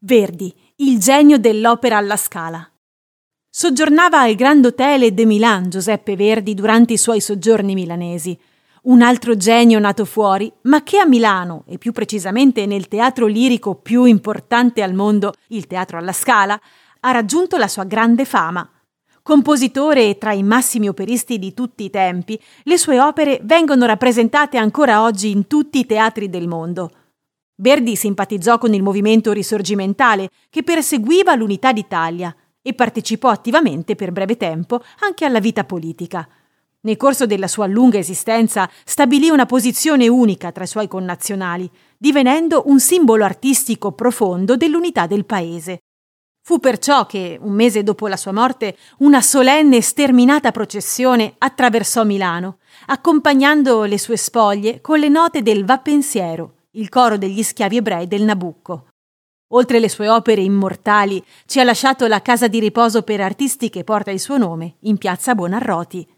Verdi, il genio dell'opera alla Scala. Soggiornava al Grand Hotel de Milan Giuseppe Verdi durante i suoi soggiorni milanesi. Un altro genio nato fuori, ma che a Milano, e più precisamente nel teatro lirico più importante al mondo, il Teatro alla Scala, ha raggiunto la sua grande fama. Compositore tra i massimi operisti di tutti i tempi, le sue opere vengono rappresentate ancora oggi in tutti i teatri del mondo. Verdi simpatizzò con il movimento risorgimentale che perseguiva l'unità d'Italia e partecipò attivamente per breve tempo anche alla vita politica. Nel corso della sua lunga esistenza stabilì una posizione unica tra i suoi connazionali, divenendo un simbolo artistico profondo dell'unità del paese. Fu perciò che, un mese dopo la sua morte, una solenne e sterminata processione attraversò Milano, accompagnando le sue spoglie con le note del Va pensiero il coro degli schiavi ebrei del Nabucco. Oltre le sue opere immortali, ci ha lasciato la casa di riposo per artisti che porta il suo nome in piazza Buonarroti.